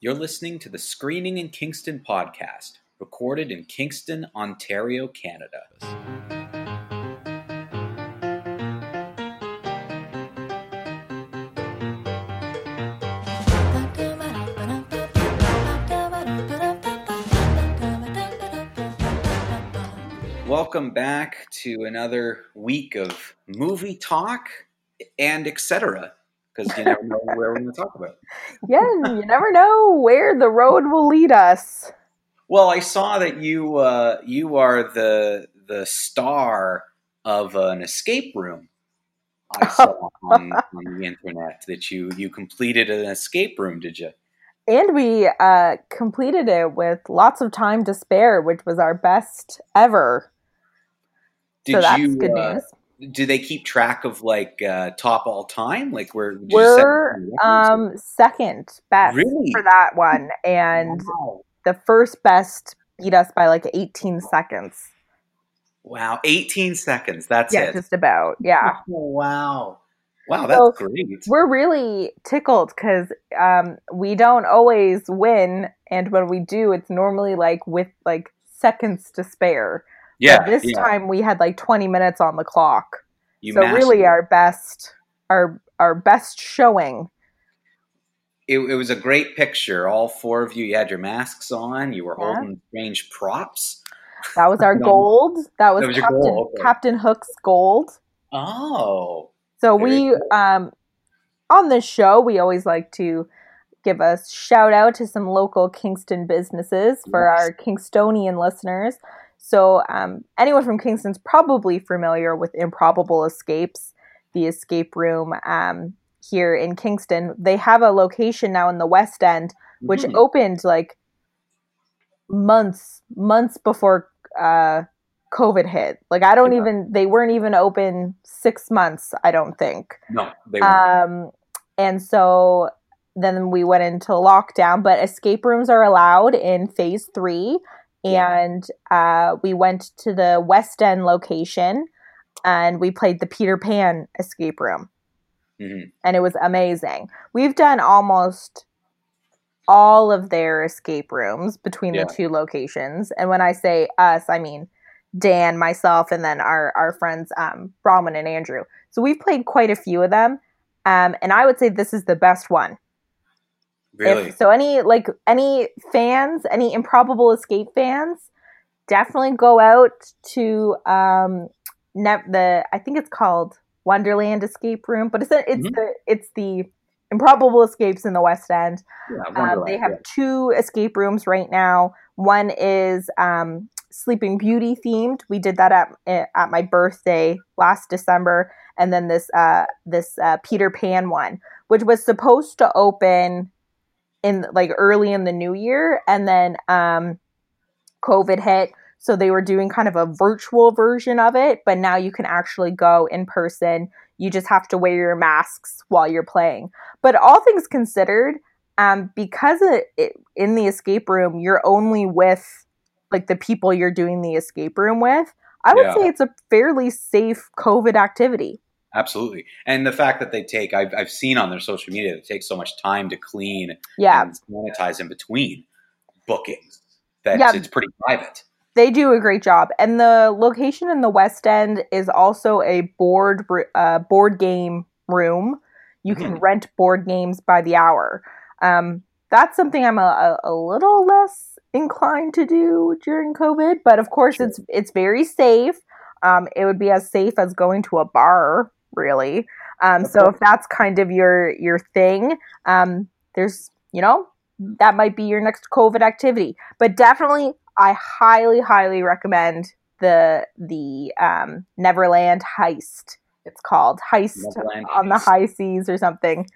You're listening to the Screening in Kingston podcast, recorded in Kingston, Ontario, Canada. Welcome back to another week of movie talk and etc. Because you never know where we're going to talk about. Yeah, you never know where the road will lead us. Well, I saw that you uh, you are the the star of an escape room. I saw on, on the internet that you you completed an escape room. Did you? And we uh, completed it with lots of time to spare, which was our best ever. Did so that's you, good uh, news. Do they keep track of like uh, top all time? Like where We're um, second best Really? for that one, and wow. the first best beat us by like 18 seconds. wow, eighteen seconds. That's yeah, it. just about. Yeah. Oh, wow, wow, that's So, great. We're really tickled because um, we don't always win, and when we do, it's normally like with like seconds to spare. Yeah, this yeah. time we had like 20 minutes on the clock. You so really it. our best our our best showing. it, it was a great picture. All four of you, you had your masks on. You were Yeah. holding strange props. That was our gold. That was, That was Captain goal, okay. Captain Hook's gold. Oh, So we um on this show we always like to give a shout out to some local Kingston businesses for Yes. our Kingstonian listeners. So um, anyone from Kingston's probably familiar with Improbable Escapes, the escape room um, here in Kingston. They have a location now in the West End, which Mhm. opened like months months before uh, COVID hit. Like I don't Yeah. even they weren't even open six months. I don't think. no, they weren't. Um, and so then we went into lockdown, but escape rooms are allowed in phase three. And uh, we went to the West End location and we played the Peter Pan escape room. Mhm. And it was amazing. We've done almost all of their escape rooms between Yeah. the two locations. And when I say us, I mean Dan, myself, and then our, our friends um, Bronwyn and Andrew. So we've played quite a few of them. Um, and I would say this is the best one. Really? If, so any like any fans, any improbable escape fans, definitely go out to um ne- the I think it's called Wonderland Escape Room, but it's a, it's Mhm. the it's the improbable escapes in the West End. yeah, Um, they have yeah. two escape rooms right now. One is um, Sleeping Beauty themed. We did that at eh, at my birthday last December, and then this uh, this uh, Peter Pan one, which was supposed to open in like early in the new year, and then um, COVID hit. So they were doing kind of a virtual version of it, but now you can actually go in person. You just have to wear your masks while you're playing. But all things considered, um, because it, it, in the escape room you're only with like the people you're doing the escape room with i would Yeah. say it's a fairly safe covid activity Absolutely. And the fact that they take, I've, I've seen on their social media, they take so much time to clean yeah and sanitize in between bookings that Yeah. it's pretty private. they do a great job and the location in the west end is also a board uh, board game room you can Mhm. rent board games by the hour um, that's something i'm a, a, a little less inclined to do during covid but of course Sure. it's it's very safe um, it would be as safe as going to a bar really um, so course. if that's kind of your your thing um, there's you know that might be your next covid activity but definitely i highly highly recommend the the um, neverland heist it's called heist Neverland on the high seas or something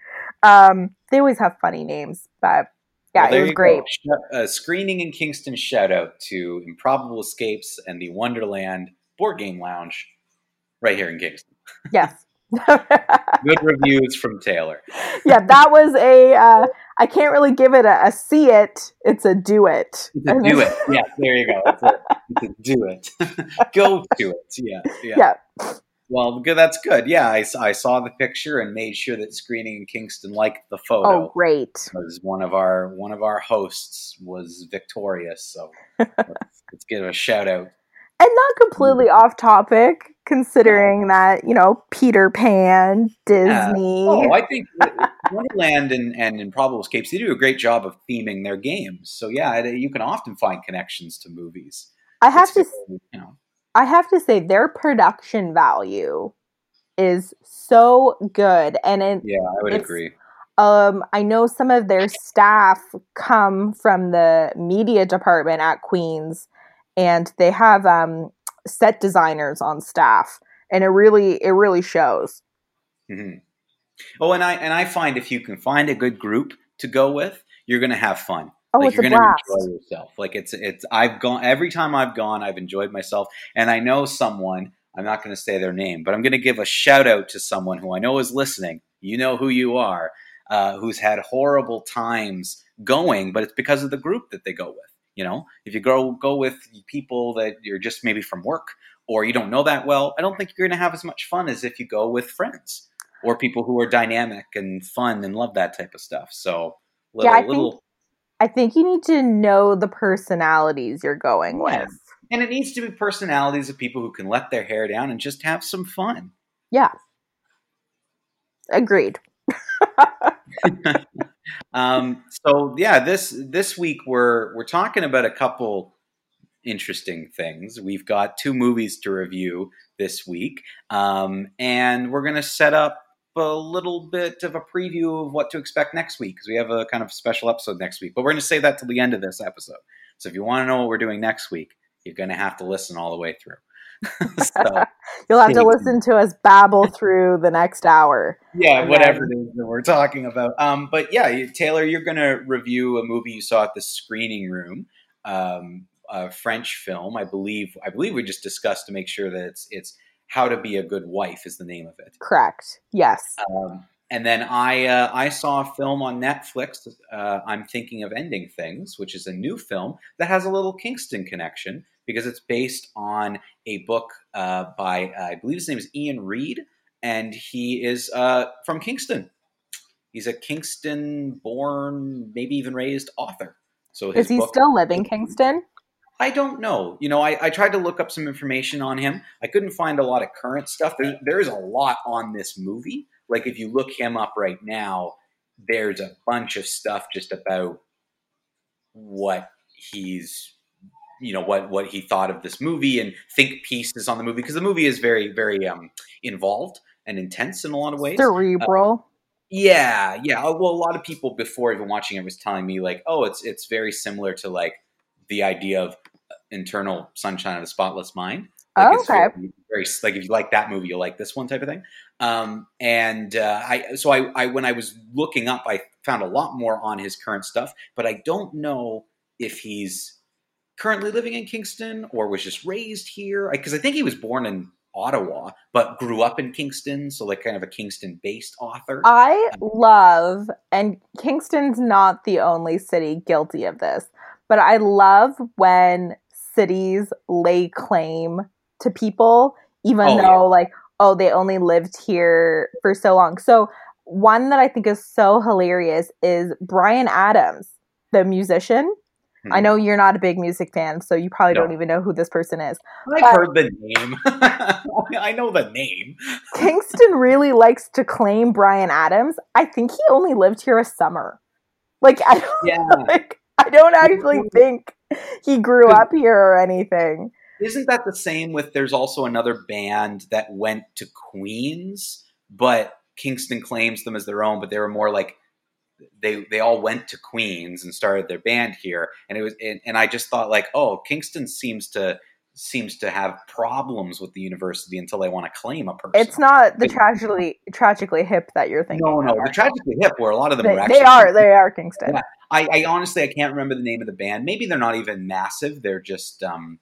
um, they always have funny names but yeah Well, it was great. Uh, screening in Kingston shout out to Improbable Escapes and the Wonderland Board Game Lounge right here in Kingston. Yes Good reviews from Taylor. yeah that was a uh, i can't really give it a, a see it it's a do it It's a do it. Yeah, there you go. It's a, it's a do it. go to it. Yeah, yeah. Yeah. Well, good. That's good. Yeah, I, I saw the picture and made sure that screening in Kingston liked the photo. Oh, great! Because one of our one of our hosts was victorious. So let's, let's give a shout out. And not completely mm-hmm. off topic, considering that you know Peter Pan, Disney. Yeah. Oh, I think Wonderland and and Improbable Escapes they do a great job of theming their games. So yeah, you can often find connections to movies. I have it's to, you know. I have to say their production value is so good, and it, yeah, I would agree. Um, I know some of their staff come from the media department at Queen's, and they have um, set designers on staff, and it really it really shows. Mm-hmm. Oh, and I and I find if you can find a good group to go with, you're going to have fun. Oh, like it's you're a gonna blast. enjoy yourself. Like it's it's I've gone every time I've gone, I've enjoyed myself, and I know someone. I'm not going to say their name, but I'm going to give a shout out to someone who I know is listening. You know who you are, uh, who's had horrible times going, but it's because of the group that they go with. You know, if you go go with people that you're just maybe from work or you don't know that well, I don't think you're going to have as much fun as if you go with friends or people who are dynamic and fun and love that type of stuff. So, little, yeah, I little, think I think you need to know the personalities you're going with. And it needs to be personalities of people who can let their hair down and just have some fun. Yeah. Agreed. um, so yeah, this this week we're we're talking about a couple interesting things. We've got two movies to review this week, um, and we're going to set up a little bit of a preview of what to expect next week because we have a kind of special episode next week. But we're going to save that to the end of this episode. So if you want to know what we're doing next week, you're going to have to listen all the way through. so, You'll have to listen to us babble through the next hour. Yeah, whatever then... it is that we're talking about. Um, but yeah, Taylor, you're going to review a movie you saw at the screening room, um, a French film, I believe. I believe we just discussed to make sure that it's it's how to Be a Good Wife is the name of it. Correct. Yes. Um, and then I uh, I saw a film on Netflix. Uh, I'm thinking of ending things, which is a new film that has a little Kingston connection because it's based on a book uh, by uh, I believe his name is Iain Reid, and he is uh, from Kingston. He's a Kingston-born, maybe even raised author. So is he book, still living Kingston? I don't know. You know, I, I, tried to look up some information on him. I couldn't find a lot of current stuff. There's, there's a lot on this movie. Like, if you look him up right now, there's a bunch of stuff just about what he's, you know, what what he thought of this movie and think pieces on the movie because the movie is very very um, involved and intense in a lot of ways. Cerebral. Uh, yeah, yeah. Well, a lot of people before even watching it was telling me like, oh, it's it's very similar to like the idea of eternal sunshine of the spotless mind. Like oh, okay. Very, very, like if you like that movie, you'll like this one type of thing. Um, and uh, I so I, I when I was looking up, I found a lot more on his current stuff, but I don't know if he's currently living in Kingston or was just raised here because I, I think he was born in Ottawa, but grew up in Kingston, so like kind of a Kingston based author. I love, and Kingston's not the only city guilty of this, but I love when cities lay claim to people, even oh, though, yeah. like, oh, they only lived here for so long. So, one that I think is so hilarious is Bryan Adams, the musician. Hmm. I know you're not a big music fan, so you probably no. don't even know who this person is. I've but heard the name. I know the name. Kingston really likes to claim Bryan Adams. I think he only lived here a summer. Like I don't yeah. like I don't actually think he grew up here or anything. Isn't that the same with there's also another band that went to Queen's, but Kingston claims them as their own, but they were more like they they all went to Queen's and started their band here, and it was and, and I just thought like, oh, Kingston seems to seems to have problems with the university until they want to claim a person. It's not the tragically tragically hip that you're thinking. No, no, the tragically hip where a lot of them they, are actually, they are they are Kingston. Yeah. I, I, honestly I can't remember the name of the band. Maybe they're not even massive. They're just um,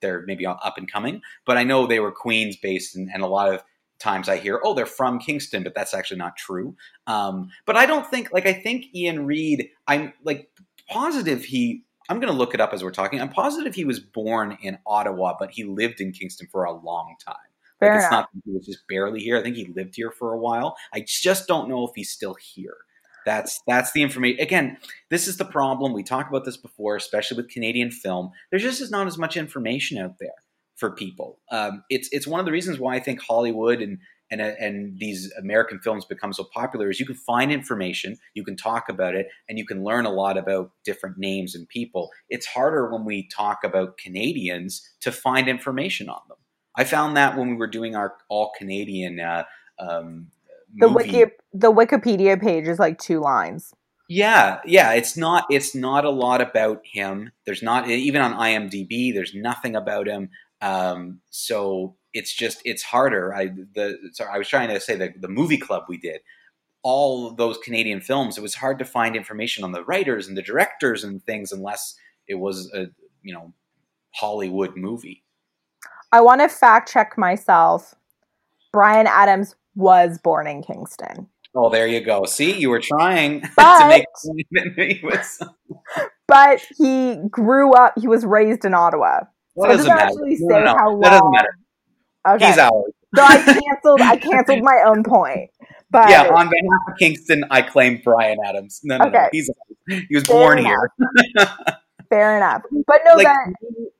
they're maybe up and coming. But I know they were Queen's based, and, and a lot of times I hear, oh, they're from Kingston, but that's actually not true. Um, but I don't think like I think Iain Reid. I'm like positive he I'm going to look it up as we're talking. I'm positive he was born in Ottawa, but he lived in Kingston for a long time. Fair like, it's not he was just barely here. I think he lived here for a while. I just don't know if he's still here. That's that's the information. Again, this is the problem. We talked about this before, especially with Canadian film. There just is not as much information out there for people. Um, it's it's one of the reasons why I think Hollywood and and and these American films become so popular is you can find information, you can talk about it, and you can learn a lot about different names and people. It's harder when we talk about Canadians to find information on them. I found that when we were doing our all Canadian uh, um, The wiki the Wikipedia page is like two lines. yeah, yeah, it's not it's not a lot about him. There's not even on IMDb. There's nothing about him. Um, so it's just it's harder. I the sorry, I was trying to say that the movie club we did all those Canadian films. It was hard to find information on the writers and the directors and things unless it was a you know Hollywood movie. I want to fact check myself. Bryan Adams was born in Kingston, Oh, there you go. See, you were trying to make a point that he was. but he grew up. He was raised in Ottawa. That So it doesn't matter. actually No, say no, no. how long. That doesn't matter. Okay, He's ours. so I canceled. I canceled my own point. But yeah, on behalf of Kingston, I claim Bryan Adams. No, no, no. Okay. He's he was Fair born enough. here. fair enough. But no, Like, that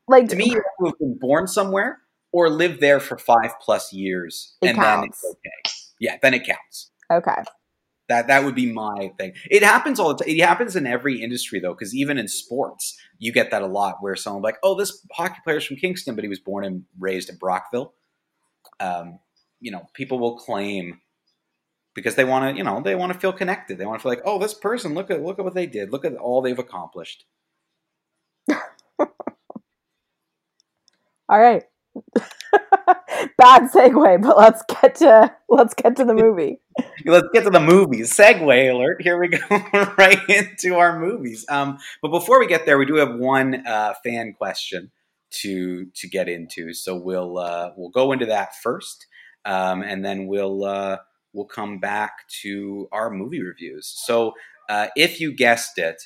like to me, you have been born somewhere or lived there for five plus years, It and then counts. it's okay. Yeah, then it counts. okay. That that would be my thing. It happens all the time. It happens in every industry though, because even in sports, you get that a lot where someone like, "Oh, this hockey player's from Kingston, but he was born and raised in Brockville." Um, you know, people will claim because they want to, you know, they want to feel connected. They want to feel like, "Oh, this person, look at look at what they did. Look at all they've accomplished." All right. Bad segue, but let's get to let's get to the movie. Let's get to the movies. Segue alert. Here we go, right into our movies. Um, but before we get there, we do have one uh, fan question to to get into. So we'll uh, we'll go into that first, um, and then we'll uh, we'll come back to our movie reviews. So uh, if you guessed it,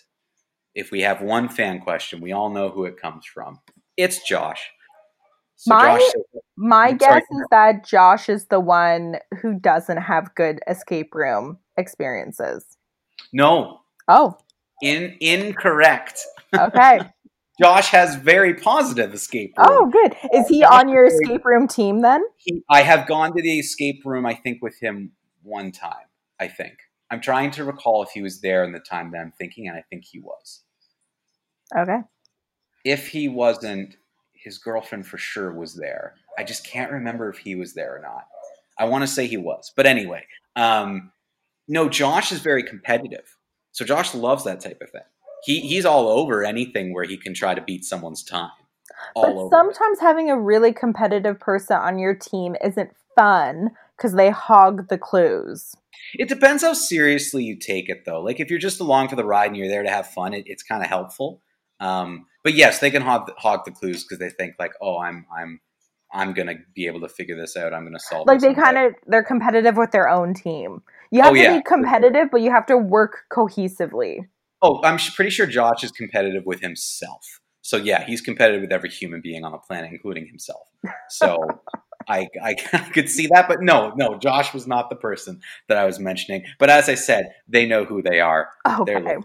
if we have one fan question, we all know who it comes from. It's Josh. So My- Josh, My I'm guess sorry. is that Josh is the one who doesn't have good escape room experiences. no, Oh, in incorrect. okay. Josh has very positive escape room. oh, good. Is he on your escape room team then? He, I have gone to the escape room, I think, with him one time. I think. I'm trying to recall if he was there in the time that I'm thinking, and I think he was. Okay. If he wasn't, his girlfriend for sure was there. I just can't remember if he was there or not. I want to say he was. But anyway, um, no, Josh is very competitive. So Josh loves that type of thing. He, he's all over anything where he can try to beat someone's time. All But over. it. sometimes having a really competitive person on your team isn't fun because they hog the clues. It depends how seriously you take it, though. Like if you're just along for the ride and you're there to have fun, it, it's kind of helpful. Um, but yes, they can hog, hog the clues because they think like, oh, I'm I'm I'm gonna be able to figure this out. I'm gonna solve. Like they kind of they're competitive with their own team. You Oh, have to yeah. be competitive, but you have to work cohesively. Oh, I'm pretty sure Josh is competitive with himself. So yeah, he's competitive with every human being on the planet, including himself. So I, I could see that, but no, no, Josh was not the person that I was mentioning. But as I said, they know who they are. Oh, okay. They're.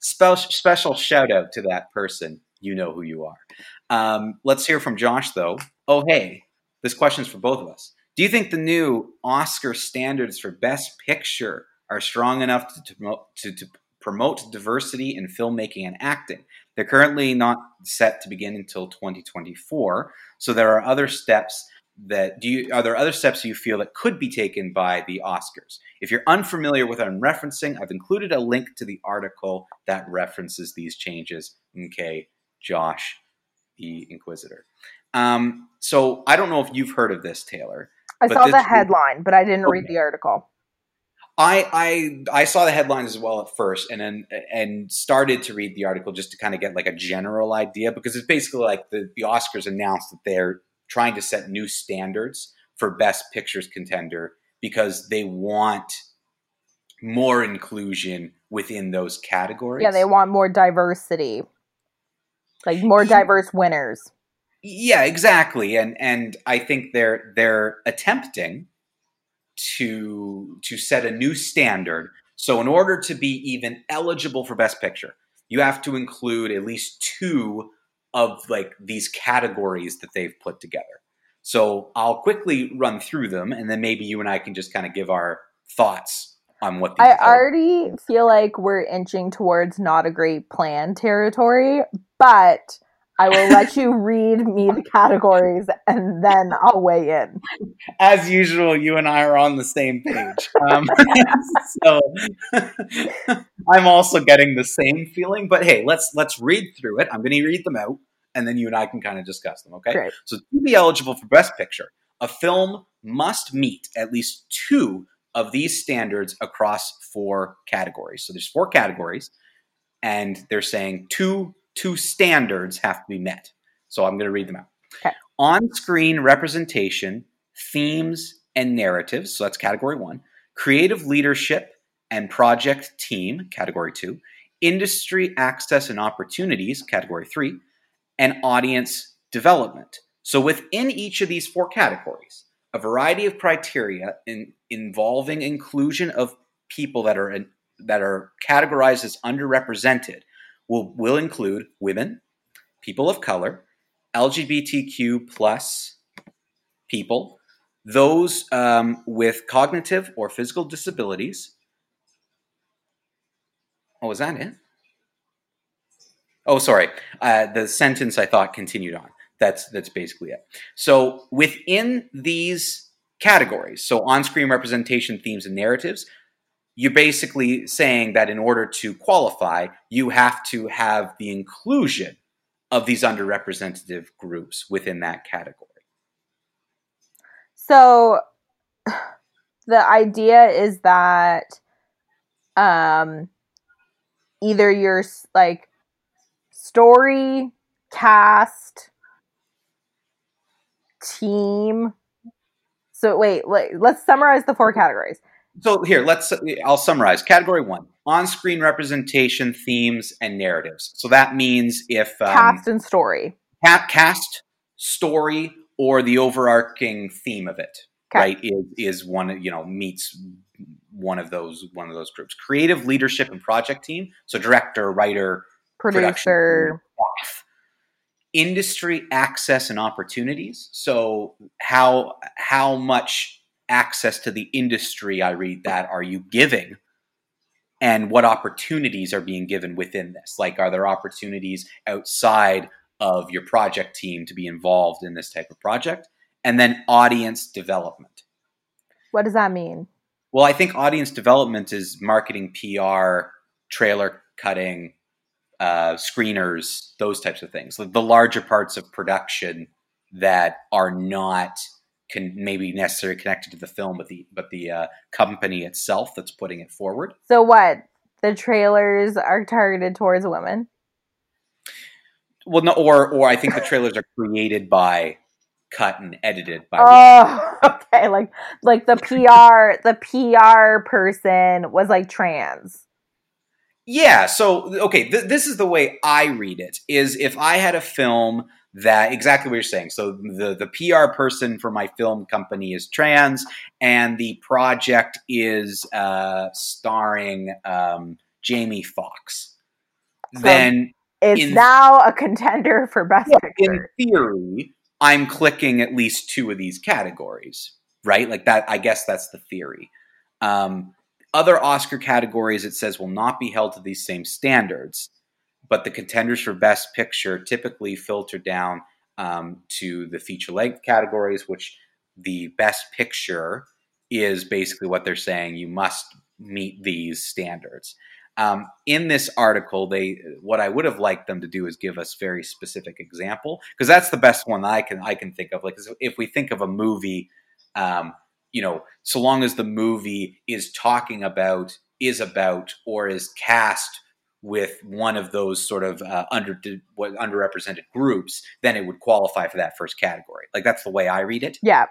Special, special shout out to that person. You know who you are. Um, let's hear from Josh, though. Oh, hey, this question's for both of us. Do you think the new Oscar standards for Best Picture are strong enough to, to, to promote diversity in filmmaking and acting? They're currently not set to begin until 2024, so there are other steps that do you are there other steps you feel that could be taken by the Oscars? If you're unfamiliar with what I'm referencing, I've included a link to the article that references these changes. Okay, Josh, the Inquisitor. Um, so I don't know if you've heard of this, Taylor. I saw the headline, but I didn't read the article. I, I I saw the headline as well at first, and then and started to read the article just to kind of get like a general idea because it's basically like the the Oscars announced that they're trying to set new standards for Best Pictures contender because they want more inclusion within those categories. Yeah, they want more diversity, like more diverse winners. Yeah, exactly. And and I think they're they're attempting to to set a new standard. So in order to be even eligible for best picture, you have to include at least two of like these categories that they've put together. So I'll quickly run through them and then maybe you and I can just kind of give our thoughts on what I already feel like we're inching towards not a great plan territory, but I will let you read me the categories and then I'll weigh in. As usual, you and I are on the same page. Um, so I'm also getting the same feeling. But hey, let's let's read through it. I'm going to read them out, and then you and I can kind of discuss them. Okay. Great. So to be eligible for Best Picture, a film must meet at least two of these standards across four categories. So there's four categories, and they're saying two two standards have to be met. So I'm going to read them out. Okay. On screen representation, themes, and narratives. So that's category one. Creative leadership and project team, category two. Industry access and opportunities, category three. And audience development. So within each of these four categories, a variety of criteria in, involving inclusion of people that are in, that are categorized as underrepresented will, will include women, people of color, LGBTQ plus people, those um, with cognitive or physical disabilities. Oh, was that it? Oh, sorry. Uh, the sentence I thought continued on. That's that's basically it. So within these categories, so on-screen representation, themes, and narratives, you're basically saying that in order to qualify, you have to have the inclusion of these underrepresented groups within that category. So the idea is that um, either your like story, cast, team. So wait, let, let's summarize the four categories. So here let's i'll summarize. Category one on-screen representation themes and narratives. So that means if um, cast and story. cast story or the overarching theme of it okay. right is, is one you know meets one of those one of those groups. Creative leadership and project team so director writer producer industry access and opportunities so how how much access to the industry, I read that, are you giving? And what opportunities are being given within this? Like, are there opportunities outside of your project team to be involved in this type of project? And then audience development. What does that mean? Well, I think audience development is marketing, PR, trailer cutting, uh, screeners, those types of things. The larger parts of production that are not can maybe necessarily connected to the film, but the but the uh, company itself that's putting it forward. So what? The trailers are targeted towards women. Well, no, or or I think the trailers are created by, cut and edited by. Oh, okay. Like like the PR the PR person was like trans. Yeah. So okay, th- this is the way I read it. Is if I had a film that exactly what you're saying. So the the PR person for my film company is trans, and the project is uh, starring um, Jamie Foxx. So then it's in, now a contender for best yeah, picture. In theory, I'm clicking at least two of these categories, right? Like that. I guess that's the theory. Um, other Oscar categories, it says, will not be held to these same standards but the contenders for Best Picture typically filter down um, to the feature length categories, which the Best Picture is basically what they're saying. You must meet these standards. Um, in this article, they what I would have liked them to do is give us very specific example because that's the best one I can I can think of. Like if we think of a movie, um, you know, so long as the movie is talking about is about or is cast with one of those sort of uh, under underrepresented groups, then it would qualify for that first category. Like that's the way I read it. Yeah.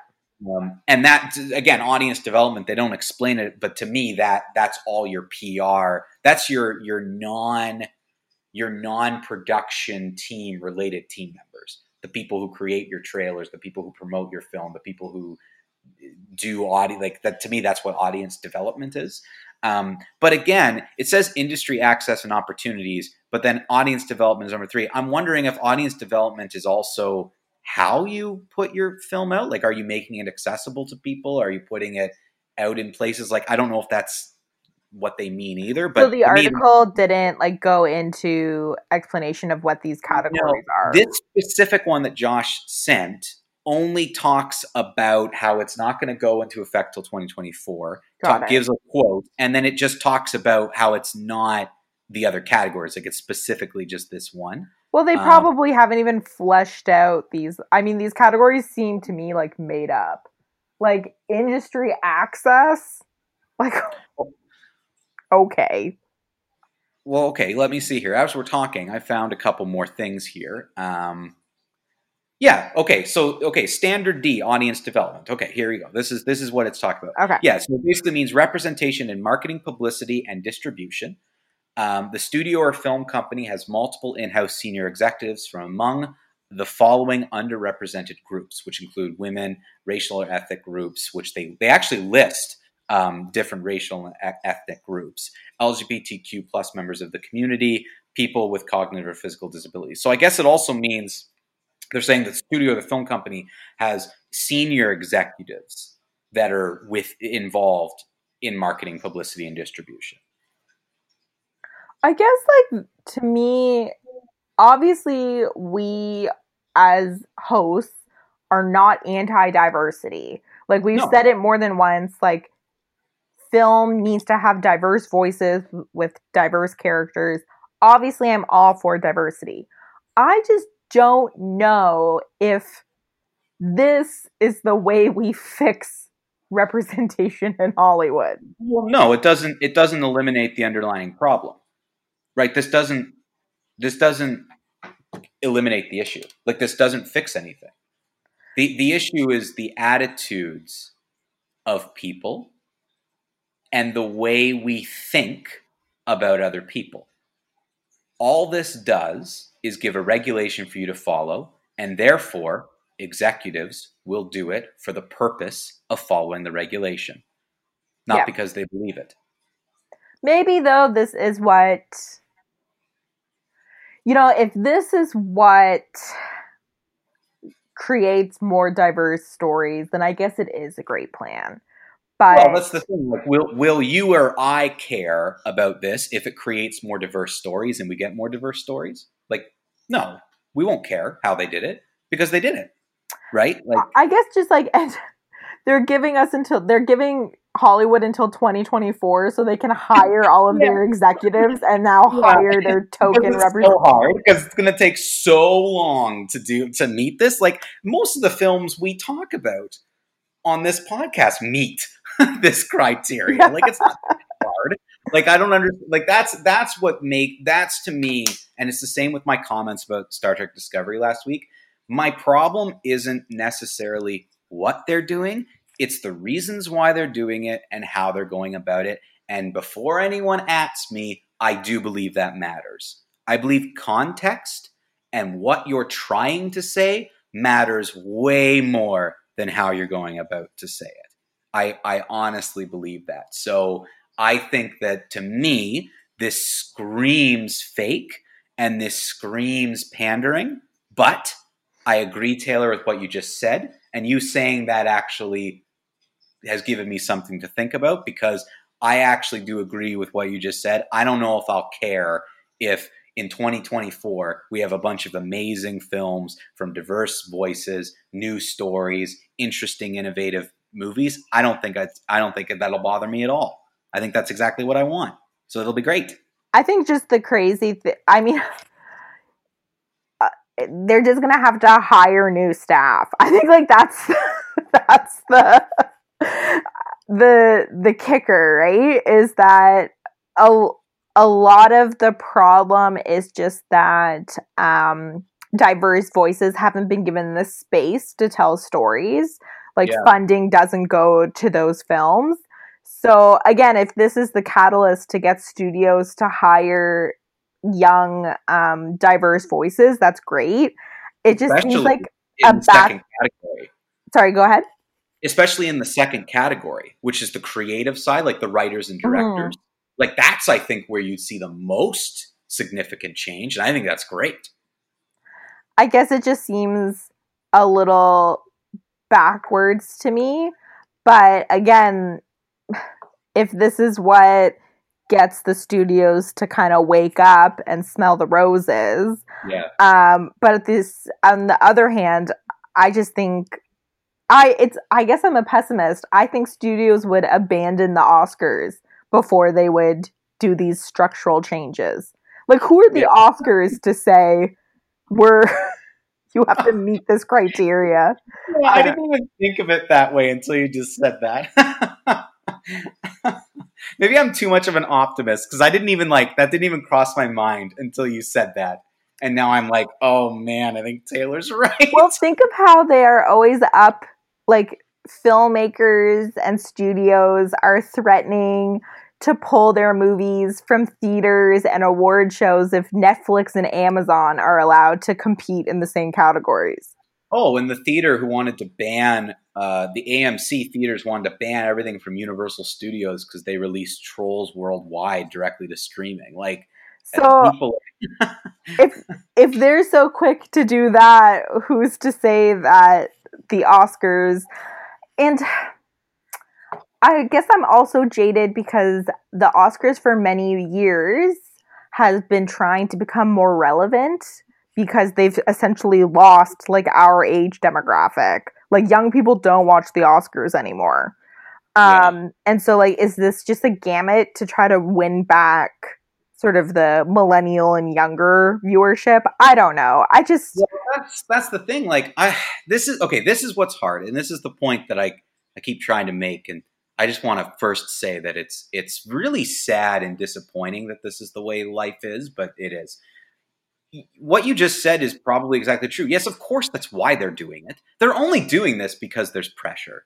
Um, and that again, audience development. They don't explain it, but to me, that that's all your PR. That's your your non your non production team related team members. the people who create your trailers, the people who promote your film, the people who do audio like that to me that's what audience development is. Um, but again it says industry access and opportunities but then audience development is number three. I'm wondering if audience development is also how you put your film out. Like are you making it accessible to people? Are you putting it out in places? Like i don't know if that's what they mean either but so the article didn't like go into explanation of what these categories no, are. This specific one that josh sent only talks about how it's not going to go into effect till 2024 talk, gives a quote and then it just talks about how it's not the other categories like it's specifically just this one. Well they um, probably um, haven't even fleshed out these i mean these categories seem to me like made up. Like industry access like okay. Well okay let me see here. As we're talking i found a couple more things here. Um, yeah. Okay. So okay, standard D, audience development. Okay, here we go. This is this is what it's talking about. Okay. Yeah. So it basically means representation in marketing, publicity, and distribution. Um, the studio or film company has multiple in-house senior executives from among the following underrepresented groups, which include women, racial or ethnic groups, which they they actually list um, different racial and ethnic groups, LGBTQ plus members of the community, people with cognitive or physical disabilities. So I guess it also means they're saying the studio, the film company, has senior executives that are with involved in marketing, publicity, and distribution. I guess, like to me, obviously, we as hosts are not anti-diversity. Like we've no. said it more than once. Like film needs to have diverse voices with diverse characters. Obviously, I'm all for diversity. I just don't know if this is the way we fix representation in Hollywood. Well, no, it doesn't it doesn't eliminate the underlying problem. Right? This doesn't this doesn't eliminate the issue. Like this doesn't fix anything. The the issue is the attitudes of people and the way we think about other people. All this does is give a regulation for you to follow, and therefore executives will do it for the purpose of following the regulation, not yeah. because they believe it. Maybe, though, this is what, you know, if this is what creates more diverse stories, then I guess it is a great plan. But well, that's the thing. Like, will will you or I care about this if it creates more diverse stories and we get more diverse stories? Like, no, we won't care how they did it because they did it, right? Like, I guess just like they're giving us until they're giving Hollywood until 2024 so they can hire all of yeah. their executives and now yeah. hire their token representatives. So hard because it's going to take so long to do to meet this. Like most of the films we talk about on this podcast meet this criteria. Like it's not hard. Like I don't understand. Like that's that's what make that's to me, and it's the same with my comments about Star Trek Discovery last week. My problem isn't necessarily what they're doing; it's the reasons why they're doing it and how they're going about it. And before anyone asks me, I do believe that matters. I believe context and what you're trying to say matters way more than how you're going about to say it. I, I honestly believe that. So I think that to me, this screams fake and this screams pandering. But I agree, Taylor, with what you just said. And you saying that actually has given me something to think about because I actually do agree with what you just said. I don't know if I'll care if in 2024 we have a bunch of amazing films from diverse voices, new stories, interesting, innovative movies. I don't think I, I don't think that'll bother me at all. I think that's exactly what I want. So it'll be great. I think just the crazy thing, I mean, uh, they're just going to have to hire new staff. I think like that's, that's the, the, the kicker, right? Is that a, a lot of the problem is just that, um, diverse voices haven't been given the space to tell stories. Like yeah. funding doesn't go to those films. So again, if this is the catalyst to get studios to hire young, um, diverse voices, that's great. it just seems like a back- category. sorry, go ahead. especially in the second category, which is the creative side, like the writers and Mm-hmm. directors. Like that's, I think, where you'd see the most significant change, and I think that's great. I guess it just seems a little backwards to me. But again, if this is what gets the studios to kind of wake up and smell the roses, Yeah, um, but at this on the other hand, I just think I it's I guess I'm a pessimist. I think studios would abandon the Oscars before they would do these structural changes. Like who are the Yeah. Oscars to say we're you have to meet this criteria? I didn't even think of it that way until you just said that. Maybe I'm too much of an optimist because I didn't even like that. Didn't even cross my mind until you said that, and now I'm like, oh man, I think Taylor's right. Well, think of how they are always up like filmmakers and studios are threatening to pull their movies from theaters and award shows if Netflix and Amazon are allowed to compete in the same categories. Oh, and the theater who wanted to ban uh, the AMC theaters wanted to ban everything from Universal Studios because they released Trolls World Tour directly to streaming. Like So people, if if they're so quick to do that, who's to say that the Oscars and I guess I'm also jaded because the Oscars for many years has been trying to become more relevant because they've essentially lost like our age demographic. Like young people don't watch the Oscars anymore. Yeah. Um and so like is this just a gamut to try to win back sort of the millennial and younger viewership? I don't know. I just Well, that's that's the thing. Like I, this is okay. This is what's hard, and this is the point that I I keep trying to make. And I just want to first say that it's it's really sad and disappointing that this is the way life is, but it is. What you just said is probably exactly true. Yes, of course, that's why they're doing it. They're only doing this because there's pressure.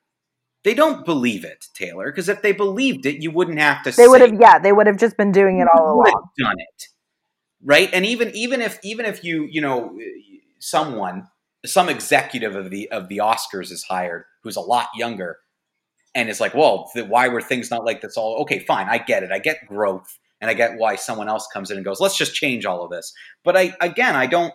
They don't believe it, Taylor, because if they believed it, you wouldn't have to. they would have yeah, they would have just been doing it all along. done it right and even even if even if you you know someone some executive of the of the oscars is hired who's a lot younger and it's like well why were things not like this all okay fine i get it i get growth and i get why someone else comes in and goes let's just change all of this but i again i don't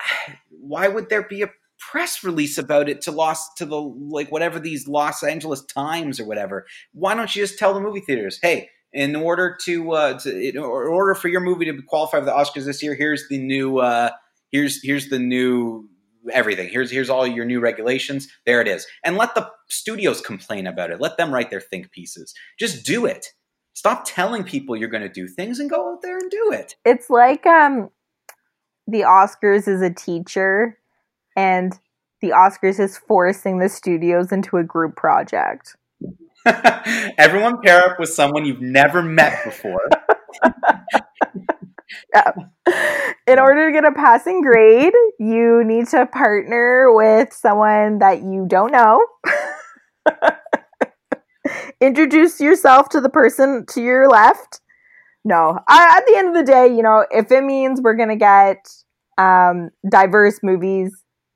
why would there be a press release about it to los to the like whatever these los angeles times or whatever why don't you just tell the movie theaters hey in order to, uh, to in order for your movie to qualify for the Oscars this year, here's the new uh, here's here's the new everything. Here's here's all your new regulations. There it is, and let the studios complain about it. Let them write their think pieces. Just do it. Stop telling people you're going to do things and go out there and do it. It's like um the Oscars is a teacher and the Oscars is forcing the studios into a group project. Everyone pair up with someone you've never met before. yeah. In order to get a passing grade, you need to partner with someone that you don't know. Introduce yourself to the person to your left. No, I, at the end of the day, you know, if it means we're gonna get um, diverse movies,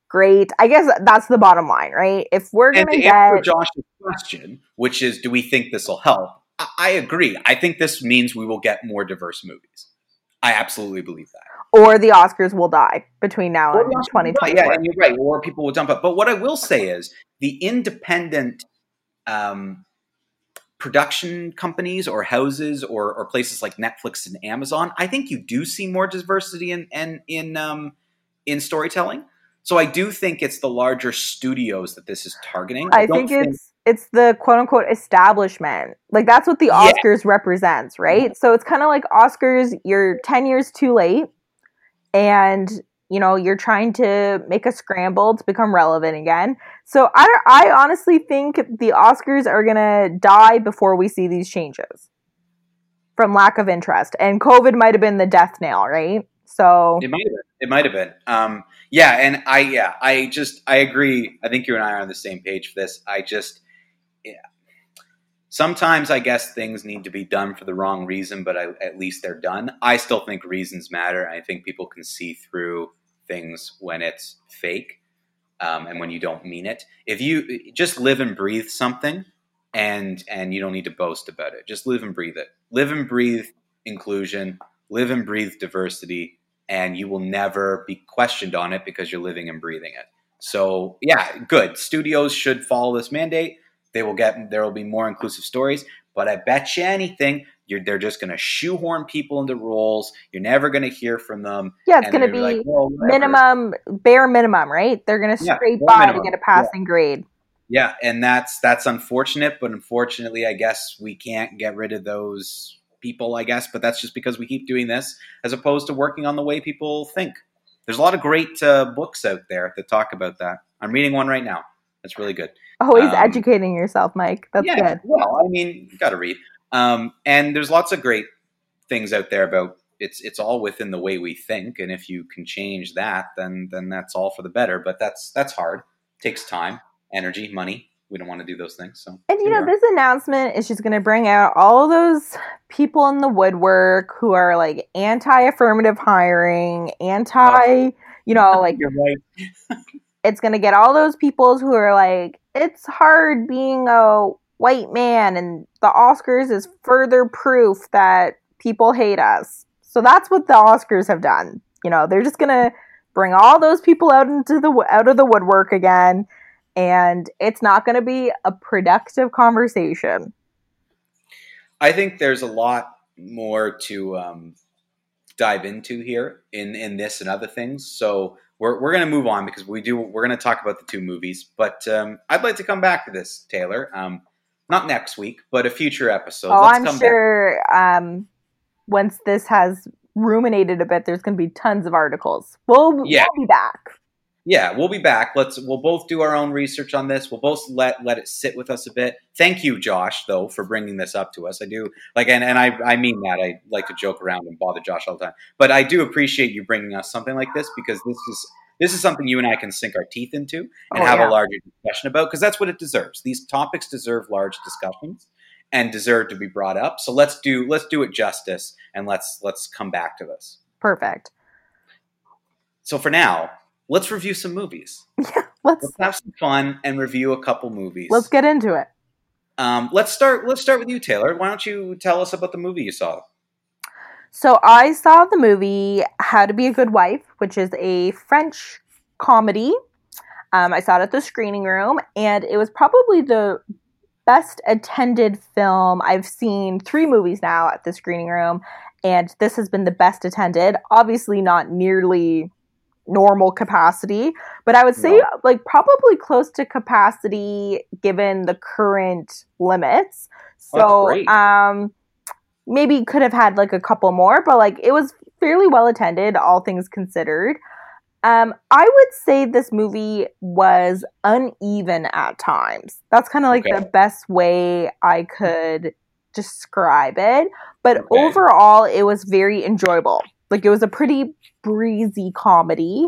great. I guess that's the bottom line, right? If we're gonna to answer get Josh's question, which is, do we think this will help? I, I agree. I think this means we will get more diverse movies. I absolutely believe that. or the Oscars will die between now and Or- twenty twenty Yeah, four. and you're right. Or people will dump it. But what I will say is the independent um, production companies or houses or, or places like Netflix and Amazon, I think you do see more diversity in in in, um, in storytelling. So I do think it's the larger studios that this is targeting. I don't think it's it's the quote unquote establishment. Like that's what the Yeah. Oscars represents, right? So it's kind of like Oscars, you're 10 years too late and you know, you're trying to make a scramble to become relevant again. So I I honestly think the Oscars are going to die before we see these changes from lack of interest. And COVID might have been the death nail, right? So It might have been. It might have been. Um, yeah, and I yeah, I just I agree. I think you and I are on the same page for this. I just yeah. Sometimes I guess things need to be done for the wrong reason, but I, at least they're done. I still think reasons matter. I think people can see through things when it's fake um, and when you don't mean it. If you just live and breathe something, and and you don't need to boast about it. Just live and breathe it. Live and breathe inclusion. Live and breathe diversity, and you will never be questioned on it because you're living and breathing it. So yeah, good. Studios should follow this mandate. They will get there will be more inclusive stories. But I bet you anything, you're, they're just going to shoehorn people into roles. You're never going to hear from them. Yeah, it's going to be like, well, minimum, bare minimum, right? They're going to scrape yeah, by minimum. to get a passing yeah. grade. Yeah, and that's that's unfortunate, but unfortunately, I guess we can't get rid of those people. I guess, but that's just because we keep doing this as opposed to working on the way people think. There's a lot of great uh, books out there that talk about that. I'm reading one right now. That's really good. Always um, educating yourself, Mike. That's yeah, good. Well, I mean, you got to read. Um, and there's lots of great things out there about it's it's all within the way we think, and if you can change that, then then that's all for the better. But that's that's hard. It takes time, energy, money. We don't want to do those things. So and you know, this announcement is just going to bring out all those people in the woodwork who are like anti-affirmative hiring, anti, oh. you know, like you're right. it's going to get all those people who are like, it's hard being a white man, and the Oscars is further proof that people hate us. So that's what the Oscars have done. You know, they're just going to bring all those people out into the out of the woodwork again and it's not going to be a productive conversation. I think there's a lot more to um, dive into here in in this and other things. So we're we're going to move on because we do we're going to talk about the two movies. But um, I'd like to come back to this, Taylor. Um, not next week, but a future episode. Oh, Let's I'm sure um, once this has ruminated a bit, there's going to be tons of articles. We'll, yeah. we'll be back yeah, we'll be back. Let's we'll both do our own research on this. We'll both let let it sit with us a bit. Thank you, Josh, though, for bringing this up to us. I do like, and, and I I mean that. I like to joke around and bother Josh all the time, but I do appreciate you bringing us something like this because this is this is something you and I can sink our teeth into and oh, have yeah. a larger discussion about because that's what it deserves. These topics deserve large discussions and deserve to be brought up. So let's do let's do it justice and let's let's come back to this. Perfect. So for now, let's review some movies. Yeah, let's, let's have some fun and review a couple movies. Let's get into it. Um, let's start. Let's start with you, Taylor. Why don't you tell us about the movie you saw? So I saw the movie How to Be a Good Wife, which is a French comedy. Um, I saw it at the screening room, and it was probably the best attended film. I've seen three movies now at the screening room, and this has been the best attended. Obviously, not nearly normal capacity, but I would say no. like probably close to capacity given the current limits. So um maybe could have had like a couple more, but like it was fairly well attended all things considered. Um I would say this movie was uneven at times. That's kind of like okay. the best way I could describe it, but okay. overall it was very enjoyable. Like it was a pretty breezy comedy.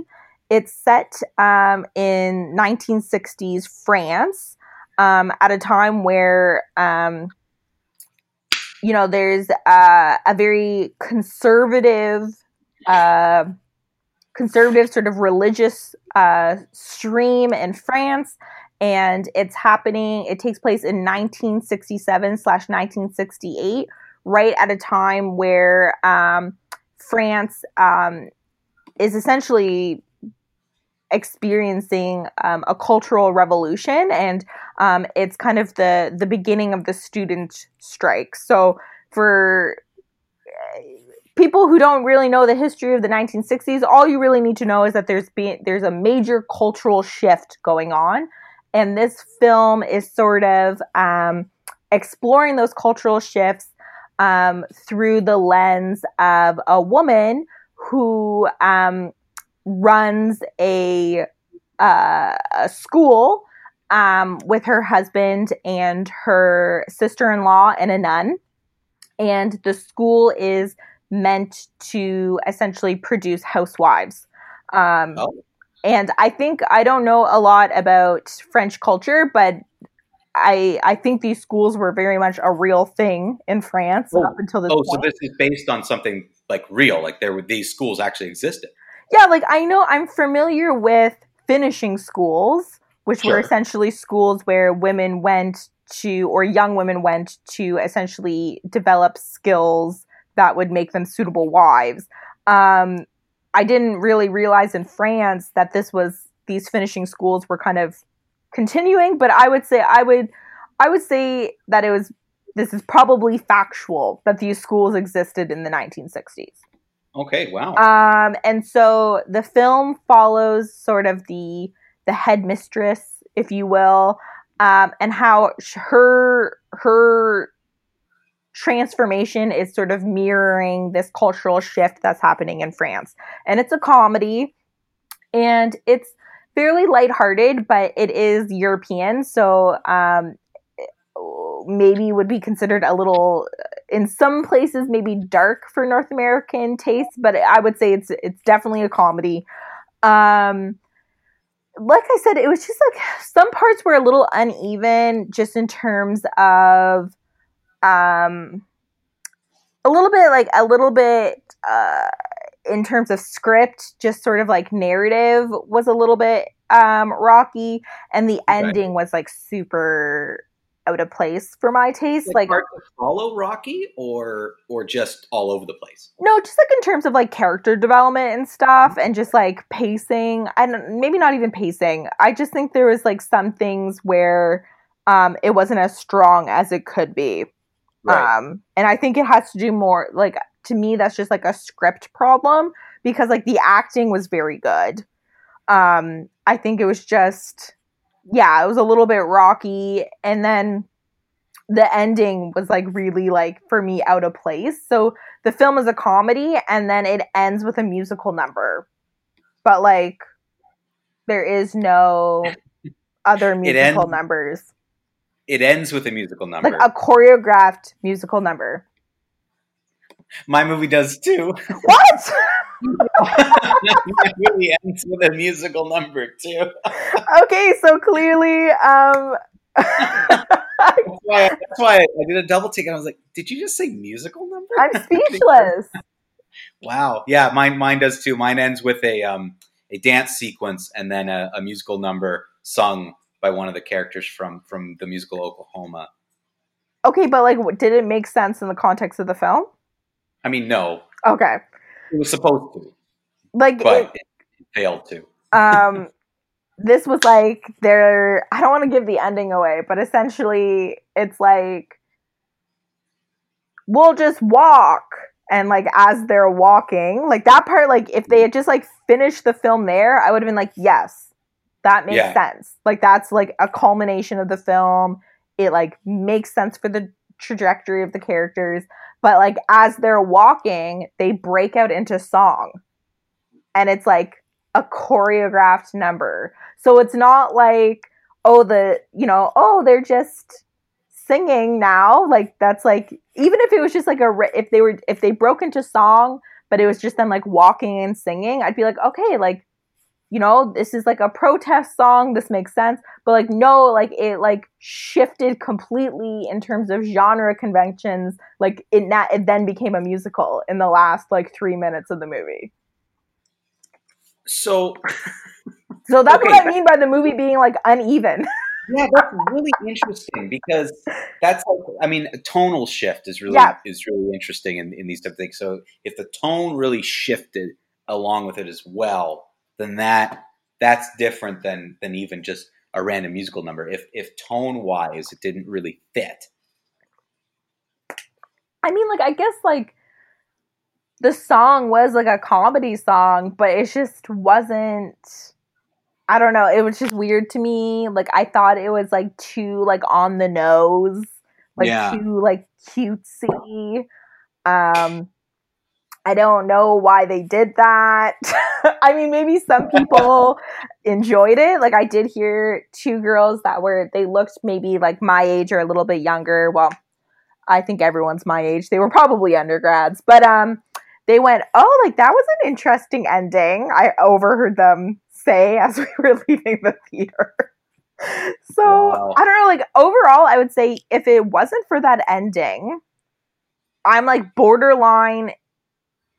It's set um, in 1960s France um, at a time where, um, you know, there's uh, a very conservative, uh, conservative sort of religious uh, stream in France. And it's happening, it takes place in 1967 slash 1968, right at a time where um, France um, is essentially experiencing um, a cultural revolution, and um, it's kind of the the beginning of the student strike. So for uh, people who don't really know the history of the 1960s, all you really need to know is that there's been there's a major cultural shift going on, and this film is sort of um, exploring those cultural shifts um, through the lens of a woman who um, runs a, uh, a school um, with her husband and her sister in law and a nun. And the school is meant to essentially produce housewives. Um, oh. And I think I don't know a lot about French culture, but I I think these schools were very much a real thing in France oh. up until this. Oh, point. so this is based on something like real, like there were these schools actually existed. Yeah, like I know I'm familiar with finishing schools, which Sure. were essentially schools where women went to, or young women went to essentially develop skills that would make them suitable wives. Um, I didn't really realize in France that this was these finishing schools were kind of continuing, but I would say I would I would say that it was this is probably factual that these schools existed in the 1960s. Okay, wow. Um, and so the film follows sort of the the headmistress, if you will, um, and how her her transformation is sort of mirroring this cultural shift that's happening in France. And it's a comedy, and it's fairly lighthearted, but it is European, so um, maybe would be considered a little in some places maybe dark for North American taste, but I would say it's it's definitely a comedy. Um like I said, it was just like some parts were a little uneven just in terms of um a little bit like a little bit uh in terms of script, just sort of like narrative was a little bit um rocky and the Okay. ending was like super out of place for my taste. like Like hard to follow Rocky, or or just all over the place. No, just like in terms of like character development and stuff and just like pacing. And maybe not even pacing. I just think there was like some things where um it wasn't as strong as it could be. Right. Um and I think it has to do more like to me that's just like a script problem because like the acting was very good. Um I think it was just yeah, it was a little bit rocky and then the ending was like really like for me out of place. So the film is a comedy and then it ends with a musical number. But like there is no other musical ends- numbers. it ends with a musical number. Like a choreographed musical number. My movie does too. What? Movie ends with a musical number too. okay, so clearly um That's why, that's why I did a double take and I was like, "Did you just say musical number?" I'm speechless. Wow. Yeah, mine mine does too. Mine ends with a um a dance sequence and then a, a musical number sung by one of the characters from from the musical Oklahoma. Okay, but like did it make sense in the context of the film? I mean, no, Okay. It was supposed to, Like but it, it failed to. um this was like their i don't want to give the ending away but essentially it's like we'll just walk and like as they're walking like that part like if they had just like finished the film there i would have been like yes that makes Yeah. sense like that's like a culmination of the film it like makes sense for the trajectory of the characters but like as they're walking they break out into song and it's like a choreographed number. So it's not like, oh, the, you know, oh, they're just singing now. Like that's like, even if it was just like a, if they were, if they broke into song, but it was just them like walking and singing, I'd be like, okay, like, you know, this is like a protest song. This makes sense. But like, no, like it like shifted completely in terms of genre conventions. Like it, na- it then became a musical in the last like three minutes of the movie. So So that's Okay. what I mean by the movie being like uneven. yeah, that's really interesting because that's like I mean, a tonal shift is really Yeah. is really interesting in, in these type of things. So if the tone really shifted along with it as well, then that that's different than than even just a random musical number. If if tone wise it didn't really fit. I mean, like I guess like the song was like a comedy song, but it just wasn't. I don't know. It was just weird to me. Like I thought it was like too like on the nose, like Yeah. too like cutesy. Um, I don't know why they did that. I mean, maybe some people enjoyed it. Like I did hear two girls that were they looked maybe like my age or a little bit younger. Well, I think everyone's my age. They were probably undergrads, but um they went, "Oh, like that was an interesting ending." I overheard them say as we were leaving the theater. So, Wow. I don't know like overall I would say if it wasn't for that ending, I'm like borderline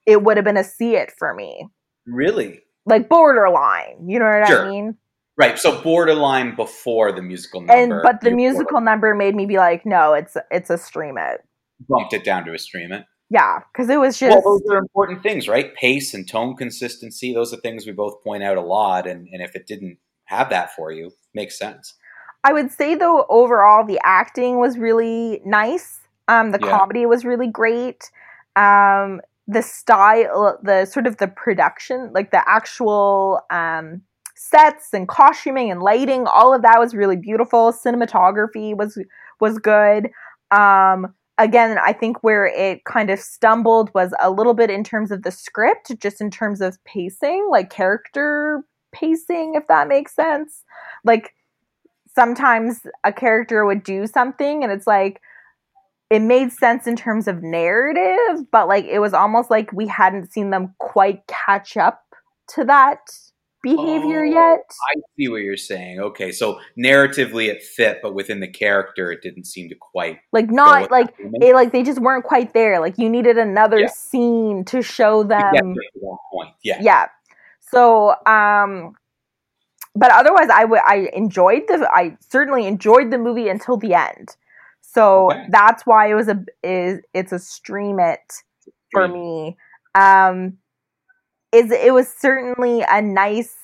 it would have been a see it for me. Really? Like borderline. You know what Sure. I mean? Right. So borderline before the musical number. And but the musical number made me be like, no, it's it's a stream it. bumped it down to a stream it. Yeah, because it was just Well, those are important things, right? Pace and tone consistency. Those are things we both point out a lot. And, and if it didn't have that for you, makes sense. I would say though overall the acting was really nice. Um, the Yeah. comedy was really great. Um, the style, the sort of the production, like the actual um, sets and costuming and lighting, all of that was really beautiful. Cinematography was was good. Um, again, I think where it kind of stumbled was a little bit in terms of the script, just in terms of pacing, like character pacing, if that makes sense. Like sometimes a character would do something and it's like it made sense in terms of narrative, but like it was almost like we hadn't seen them quite catch up to that behavior Oh, yet. I see what you're saying. Okay. So narratively it fit, but within the character, it didn't seem to quite Like not like it like they just weren't quite there. Like you needed another Yeah. scene to show them point. Yeah. yeah so um but otherwise i would i enjoyed the i certainly enjoyed the movie until the end so Okay. that's why it was a is it's a stream it for me. Um is it was certainly a nice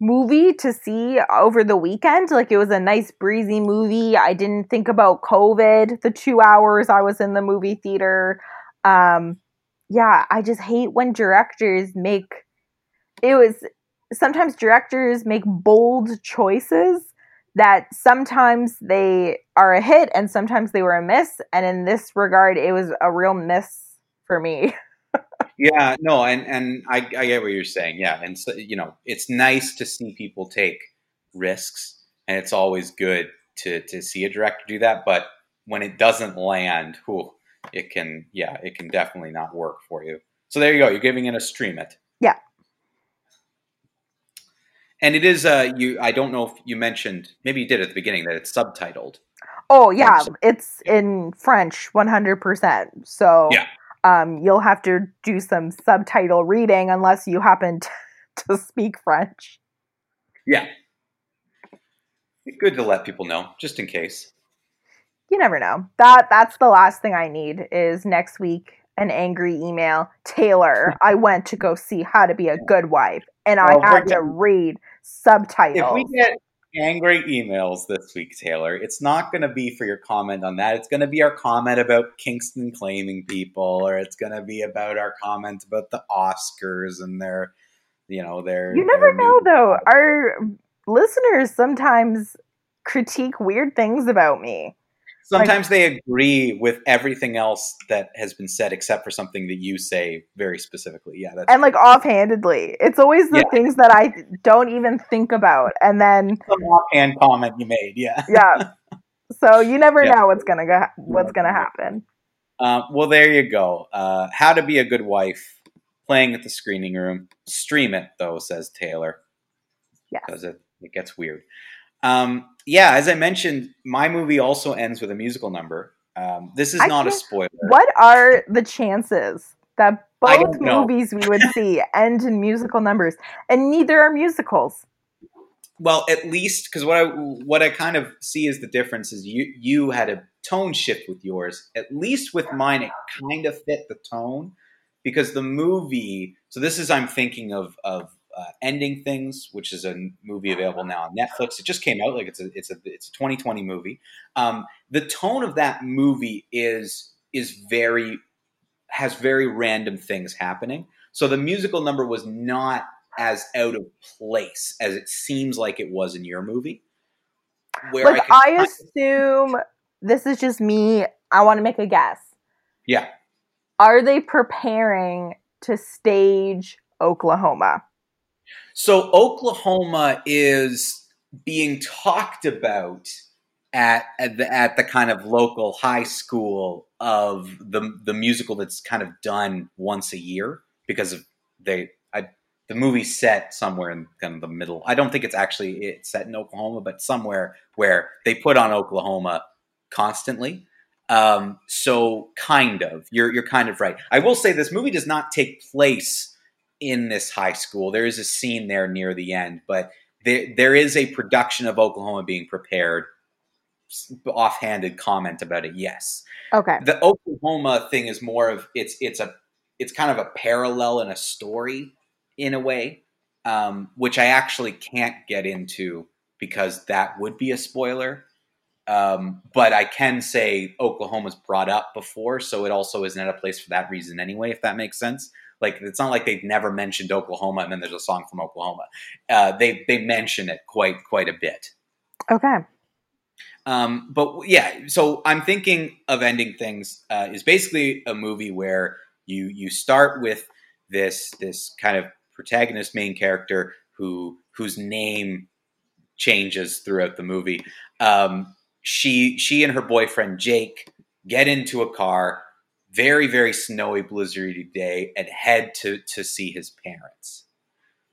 movie to see over the weekend. Like it was a nice breezy movie. I didn't think about covid the two hours i was in the movie theater. Um yeah i just hate when directors make it was sometimes directors make bold choices that sometimes they are a hit and sometimes they were a miss and in this regard it was a real miss for me Yeah, no, and and I, I get what you're saying. Yeah, and so, you know, it's nice to see people take risks, and it's always good to to see a director do that. But when it doesn't land, whew, it can, yeah, it can definitely not work for you. So there you go. You're giving it a stream it. Yeah. And it is uh you. I don't know if you mentioned, maybe you did at the beginning that it's subtitled. oh yeah French. it's in french 100% so Yeah. um you'll have to do some subtitle reading unless you happen to, to speak french Yeah. Good to let people know, just in case. you never know that that's the last thing i need is next week an angry email taylor i went to go see how to be a good wife and i Oh, had to read If subtitles we get angry emails this week, Taylor, it's not going to be for your comment on that. It's going to be our comment about Kingston claiming people, or it's going to be about our comment about the Oscars and their, you know, their. you never their know new- though our listeners sometimes critique weird things about me Sometimes they agree with everything else that has been said, except for something that you say very specifically. Yeah, that's and like offhandedly it's always the Yeah. things that i don't even think about and then some offhand comment you made. Yeah. yeah so you never Yeah. know what's gonna go what's gonna happen Uh, well, there you go. Uh, How to be a good wife, playing at the screening room. Stream it though, says Taylor. Yes. because it, it gets weird. Um, yeah, as I mentioned, my movie also ends with a musical number. Um, this is I not a spoiler. what are the chances that both movies we would see end in musical numbers and neither are musicals Well, at least because what I what I kind of see is the difference is you you had a tone shift with yours. At least with mine, it kind of fit the tone because the movie. So this is I'm thinking of of uh, ending things, which is a movie available now on Netflix. It just came out like it's a it's a it's a 2020 movie. Um, the tone of that movie is is very has very random things happening. So the musical number was not as out of place as it seems like it was in your movie. Where like i of- assume this is just me i want to make a guess yeah, are they preparing to stage oklahoma so Oklahoma is being talked about at at the, at the kind of local high school of the the musical that's kind of done once a year because of they I, the movie's set somewhere in kind of the middle. I don't think it's actually it's set in Oklahoma, but somewhere where they put on Oklahoma constantly. Um, so kind of you're you're kind of right. I will say this movie does not take place in this high school. There is a scene there near the end, but there, there is a production of Oklahoma being prepared. Offhanded comment about it, yes. Okay. The Oklahoma thing is more of it's it's a it's kind of a parallel in a story in a way, um, which I actually can't get into because that would be a spoiler. Um, but I can say Oklahoma's brought up before, so it also isn't at a place for that reason anyway, if that makes sense. Like it's not like they've never mentioned Oklahoma and then there's a song from Oklahoma. Uh, they they mention it quite quite a bit. Okay. Um, but yeah, so I'm thinking of ending things uh, is basically a movie where you you start with this this kind of protagonist main character who whose name changes throughout the movie. Um, she she and her boyfriend Jake get into a car, very very snowy blizzardy day, and head to to see his parents.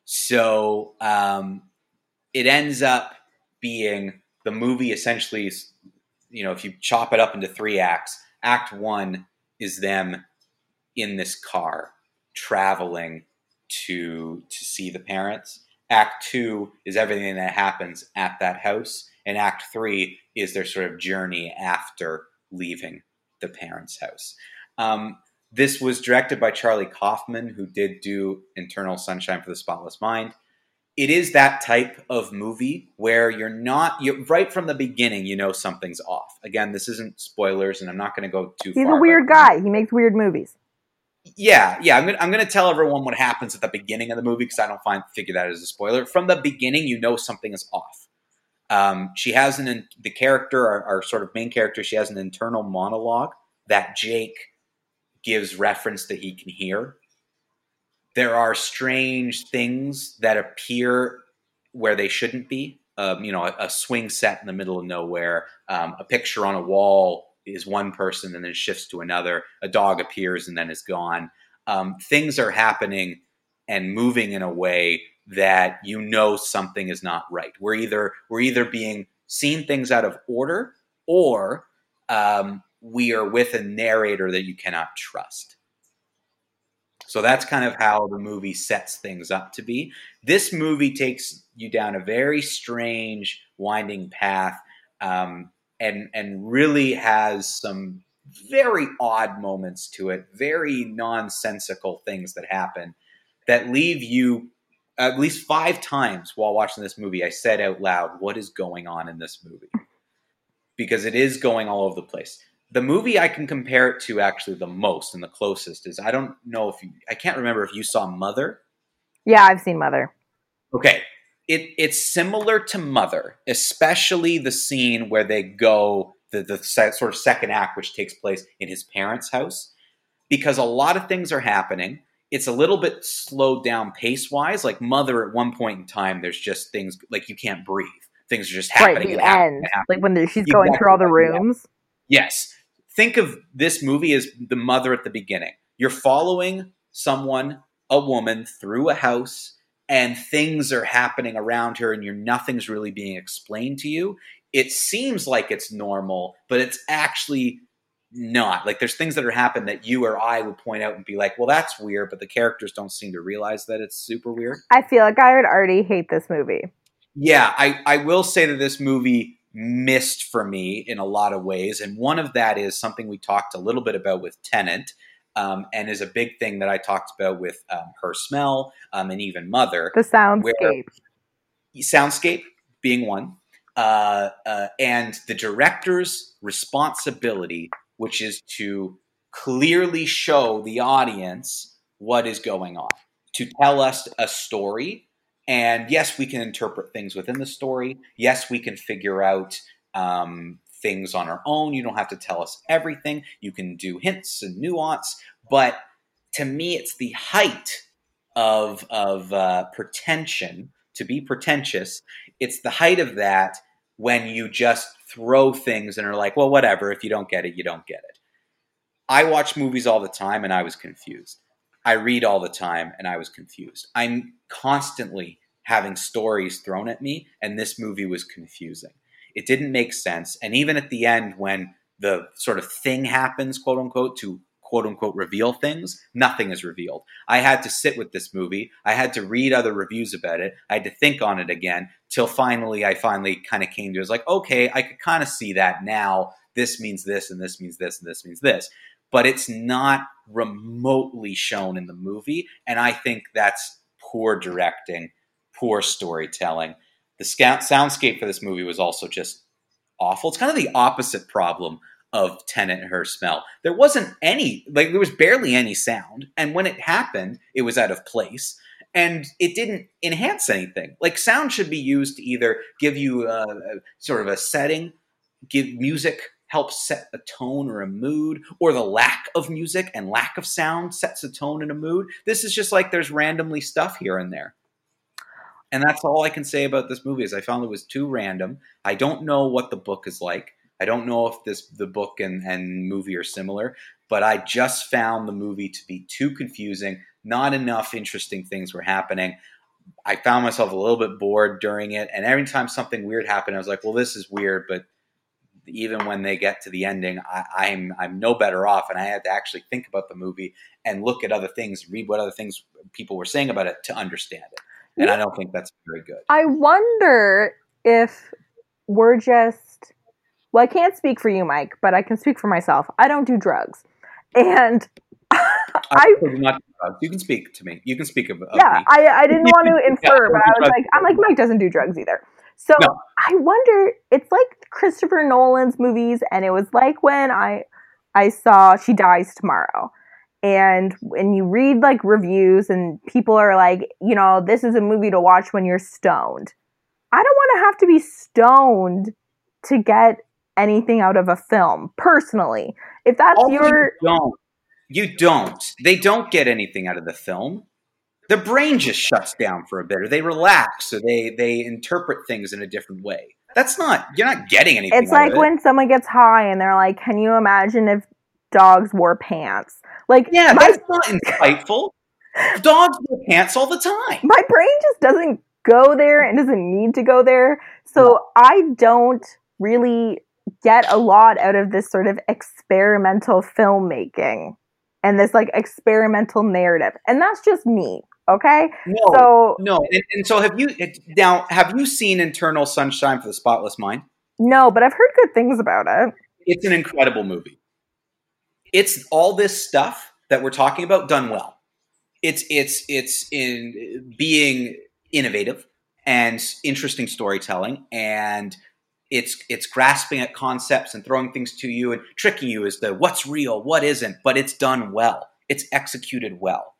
So um, it ends up being the movie essentially, you know, if you chop it up into three acts, Act One is them in this car traveling to to see the parents. Act two is everything that happens at that house, and Act three is their sort of journey after leaving the parents' house. Um, this was directed by Charlie Kaufman, who did do Eternal Sunshine for the Spotless Mind. It is that type of movie where you're not you right from the beginning. You know something's off. Again, this isn't spoilers, and I'm not going to go too. Far. He's far, a weird guy. He makes weird movies. yeah, yeah. I'm gonna I'm gonna tell everyone what happens at the beginning of the movie because I don't find figure that as a spoiler. From the beginning, you know something is off. Um, she has an in- the character, our, our sort of main character. She has an internal monologue that Jake gives reference that he can hear. There are strange things that appear where they shouldn't be. Um, you know, a, a swing set in the middle of nowhere, um, a picture on a wall is one person and then shifts to another. A dog appears and then is gone. Um, things are happening and moving in a way that you know something is not right. We're either we're either being seen things out of order or um, we are with a narrator that you cannot trust. So that's kind of how the movie sets things up to be. This movie takes you down a very strange, winding path, um, and and really has some very odd moments to it, very nonsensical things that happen that leave you at least five times while watching this movie. I said out loud, "What is going on in this movie?" Because it is going all over the place the movie I can compare it to actually the most and the closest is I don't know if you, I can't remember if you saw Mother. Yeah, I've seen Mother. Okay. It, it's similar to Mother, especially the scene where they go, the, the se- sort of second act, which takes place in his parents' house, because a lot of things are happening. It's a little bit slowed down pace wise. Like Mother, at one point in time, there's just things like you can't breathe. Things are just happening. right, the happening end. happening. Like when she's going through all the rooms. Yes. Think of this movie as the mother at the beginning. You're following someone, a woman, through a house, and things are happening around her, and you're nothing's really being explained to you. It seems like it's normal, but it's actually not. Like there's things that are happening that you or I would point out and be like, "Well, that's weird," but the characters don't seem to realize that it's super weird. I feel like I would already hate this movie. Yeah, I, I will say that this movie missed for me in a lot of ways. And one of that is something we talked a little bit about with Tenet, um, and is a big thing that I talked about with um, Her Smell um, and even Mother. The soundscape. Soundscape being one, uh, uh, and the director's responsibility, which is to clearly show the audience what is going on, to tell us a story. And yes, we can interpret things within the story. Yes, we can figure out um, things on our own. You don't have to tell us everything. You can do hints and nuance. But to me, it's the height of of uh, pretension to be pretentious. It's the height of that when you just throw things and are like, well, whatever. If you don't get it, you don't get it. I watch movies all the time and I was confused. I read all the time and I was confused. I'm constantly having stories thrown at me, and this movie was confusing. It didn't make sense. And even at the end, when the sort of thing happens, quote unquote, to quote unquote reveal things, nothing is revealed. I had to sit with this movie. I had to read other reviews about it. I had to think on it again till finally I finally kind of came to it was like, okay, I could kind of see that now. This means this and this means this and this means this. But it's not remotely shown in the movie. And I think that's poor directing, poor storytelling. The scout soundscape for this movie was also just awful. It's kind of the opposite problem of Tenet her smell. There wasn't any, like, there was barely any sound. And when it happened, it was out of place. And it didn't enhance anything. Like, sound should be used to either give you a, a sort of a setting, give music helps set a tone or a mood, or the lack of music and lack of sound sets a tone and a mood. This is just like there's randomly stuff here and there. And that's all I can say about this movie is I found it was too random. I don't know what the book is like. I don't know if this the book and, and movie are similar, but I just found the movie to be too confusing. Not enough interesting things were happening. I found myself a little bit bored during it, and every time something weird happened, I was like, "Well, this is weird," but even when they get to the ending, I, am I'm, I'm no better off, and I had to actually think about the movie and look at other things, read what other things people were saying about it to understand it. And I don't think that's very good. I wonder if we're just well, I can't speak for you, Mike, but I can speak for myself. I don't do drugs, and I, not drugs. You can speak to me. You can speak of, of yeah. Me. I I didn't want to infer, yeah, but I was like, I'm like Mike doesn't do drugs either. So no. I wonder. It's like Christopher Nolan's movies, and it was like when I I saw She Dies Tomorrow. And when you read like reviews and people are like, you know, this is a movie to watch when you're stoned. I don't want to have to be stoned to get anything out of a film personally. If that's oh, your you don't. You don't. They don't get anything out of the film. Their brain just shuts down for a bit or they relax or they they interpret things in a different way. That's not you're not getting anything. It's like when someone gets high and they're like, "Can you imagine if dogs wore pants?" Like, yeah, my, that's not insightful. dogs wear pants all the time. My brain just doesn't go there and doesn't need to go there. So I don't really get a lot out of this sort of experimental filmmaking and this like experimental narrative. And that's just me. Okay. No, so no, and, and so have you now? Have you seen Eternal Sunshine for the Spotless Mind? No, but I've heard good things about it. It's an incredible movie. It's all this stuff that we're talking about done well. It's it's it's in being innovative and interesting storytelling and it's it's grasping at concepts and throwing things to you and tricking you as to what's real, what isn't, but it's done well. It's executed well.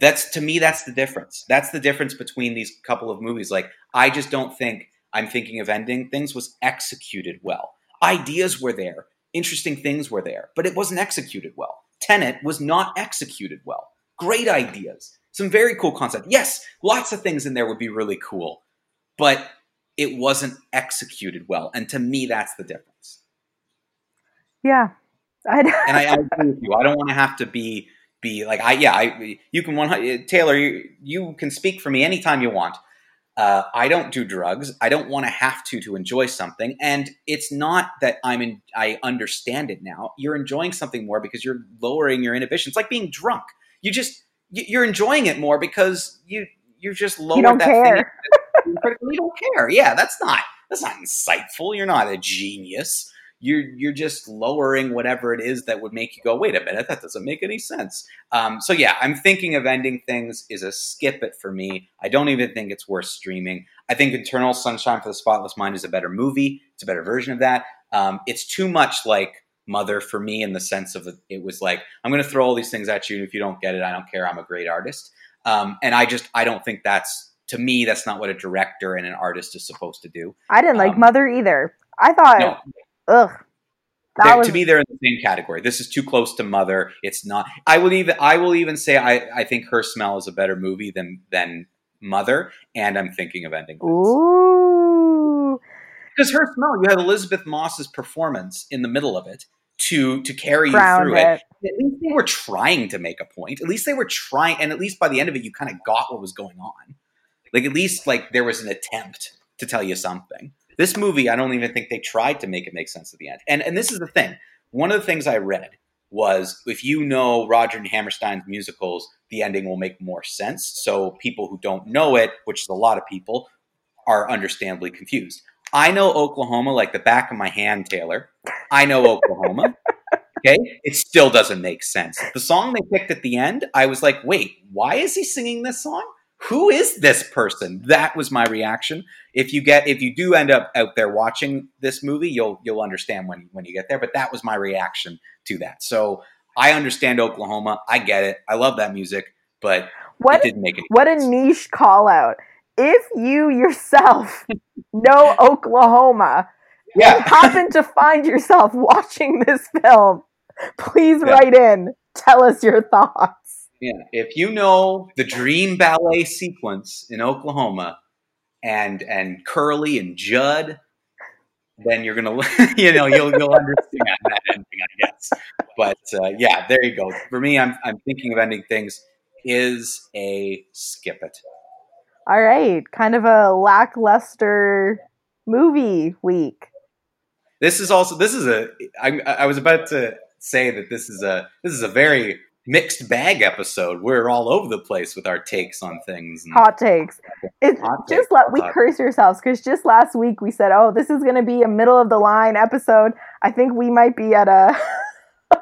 That's to me that's the difference. That's the difference between these couple of movies. Like I just don't think I'm thinking of ending things was executed well. Ideas were there, interesting things were there, but it wasn't executed well. Tenet was not executed well. Great ideas, some very cool concepts. Yes, lots of things in there would be really cool, but it wasn't executed well. And to me, that's the difference. Yeah. and I, I agree with you. I don't want to have to be be like I yeah I you can one Taylor you, you can speak for me anytime you want. Uh, I don't do drugs. I don't want to have to to enjoy something, and it's not that I'm in. I understand it now. You're enjoying something more because you're lowering your inhibitions. It's like being drunk. You just you're enjoying it more because you you're just lowered you don't that care. thing. you don't care. Yeah, that's not that's not insightful. You're not a genius you're you're just lowering whatever it is that would make you go, wait a minute, that doesn't make any sense. Um, so yeah, I'm thinking of ending things is a skip it for me. I don't even think it's worth streaming. I think Eternal Sunshine for the Spotless Mind is a better movie. It's a better version of that. Um, it's too much like Mother for me in the sense of it was like I'm going to throw all these things at you, and if you don't get it, I don't care. I'm a great artist, um, and I just I don't think that's to me that's not what a director and an artist is supposed to do. I didn't like um, Mother either. I thought no, ugh. Was... To me, they're in the same category. This is too close to Mother. It's not. I will even. I will even say. I. I think Her Smell is a better movie than than Mother, and I'm thinking of ending. This. Ooh. Because Her Smell, you had Elisabeth Moss's performance in the middle of it to to carry you through it. it. At least they were trying to make a point. At least they were trying, and at least by the end of it, you kind of got what was going on. Like at least like there was an attempt to tell you something. This movie, I don't even think they tried to make it make sense at the end. And and this is the thing. One of the things I read was if you know Rodgers and Hammerstein's musicals, the ending will make more sense. So people who don't know it, which is a lot of people, are understandably confused. I know Oklahoma like the back of my hand, Taylor. I know Oklahoma. okay, it still doesn't make sense. The song they picked at the end, I was like, wait, why is he singing this song? Who is this person? That was my reaction. If you get if you do end up out there watching this movie, you'll you'll understand when when you get there. But that was my reaction to that. So I understand Oklahoma. I get it. I love that music, but what, it didn't make any What sense. a niche call out. If you yourself know Oklahoma Yeah. and happen to find yourself watching this film, please Yeah. write in. Tell us your thoughts. Yeah, if you know the dream ballet sequence in Oklahoma, and and Curly and Jud, then you're gonna you know you'll you'll understand that ending, I guess. But uh, yeah, there you go. For me, I'm I'm thinking of ending things is a skip it. All right, kind of a lackluster movie week. This is also this is a I, I was about to say that this is a this is a very mixed bag episode. We're all over the place with our takes on things. And, Hot takes. It's Hot just let we curse yourselves because just last week we said, "Oh, this is going to be a middle of the line episode." I think we might be at a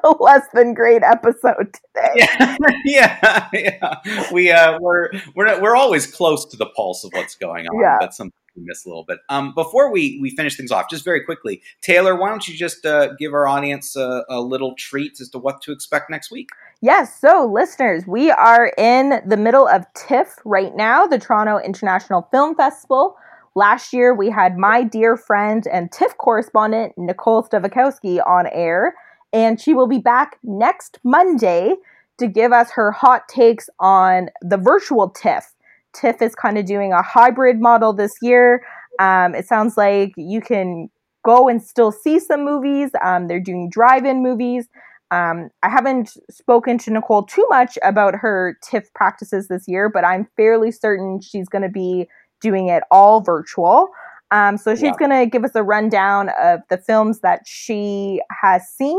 less than great episode today. yeah, yeah, yeah. We uh, we're we're we're always close to the pulse of what's going on. Yeah. Something we miss a little bit. Um, before we we finish things off, just very quickly, Taylor, why don't you just uh, give our audience a, a little treat as to what to expect next week? Yes, so listeners, we are in the middle of TIFF right now, the Toronto International Film Festival. Last year, we had my dear friend and TIFF correspondent, Nicole Stavakowski, on air, and she will be back next Monday to give us her hot takes on the virtual TIFF. TIFF is kind of doing a hybrid model this year. Um, it sounds like you can go and still see some movies. Um, they're doing drive in movies. Um, I haven't spoken to Nicole too much about her TIFF practices this year, but I'm fairly certain she's going to be doing it all virtual. Um, so she's Yeah. going to give us a rundown of the films that she has seen,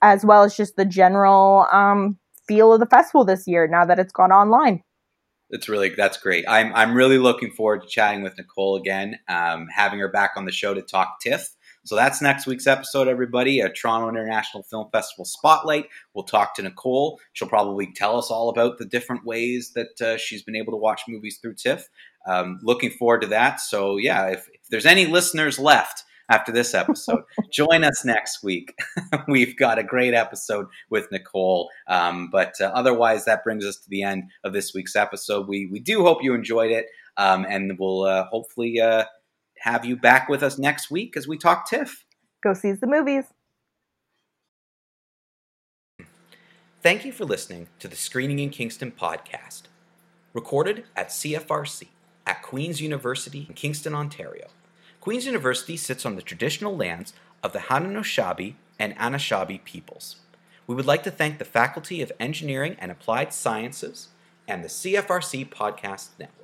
as well as just the general um, feel of the festival this year now that it's gone online. It's really that's great. I'm I'm really looking forward to chatting with Nicole again, um, having her back on the show to talk TIFF. So that's next week's episode, everybody. A Toronto International Film Festival spotlight. We'll talk to Nicole. She'll probably tell us all about the different ways that uh, she's been able to watch movies through TIFF. Um, looking forward to that. So yeah, if, if there's any listeners left after this episode, join us next week. We've got a great episode with Nicole. Um, but uh, otherwise, that brings us to the end of this week's episode. We we do hope you enjoyed it, um, and we'll uh, hopefully uh, have you back with us next week as we talk TIFF. Go see the movies. Thank you for listening to the Screening in Kingston podcast, recorded at CFRC at Queen's University in Kingston, Ontario. Queen's University sits on the traditional lands of the Haudenosaunee and Anishinaabe peoples. We would like to thank the Faculty of Engineering and Applied Sciences and the CFRC Podcast Network.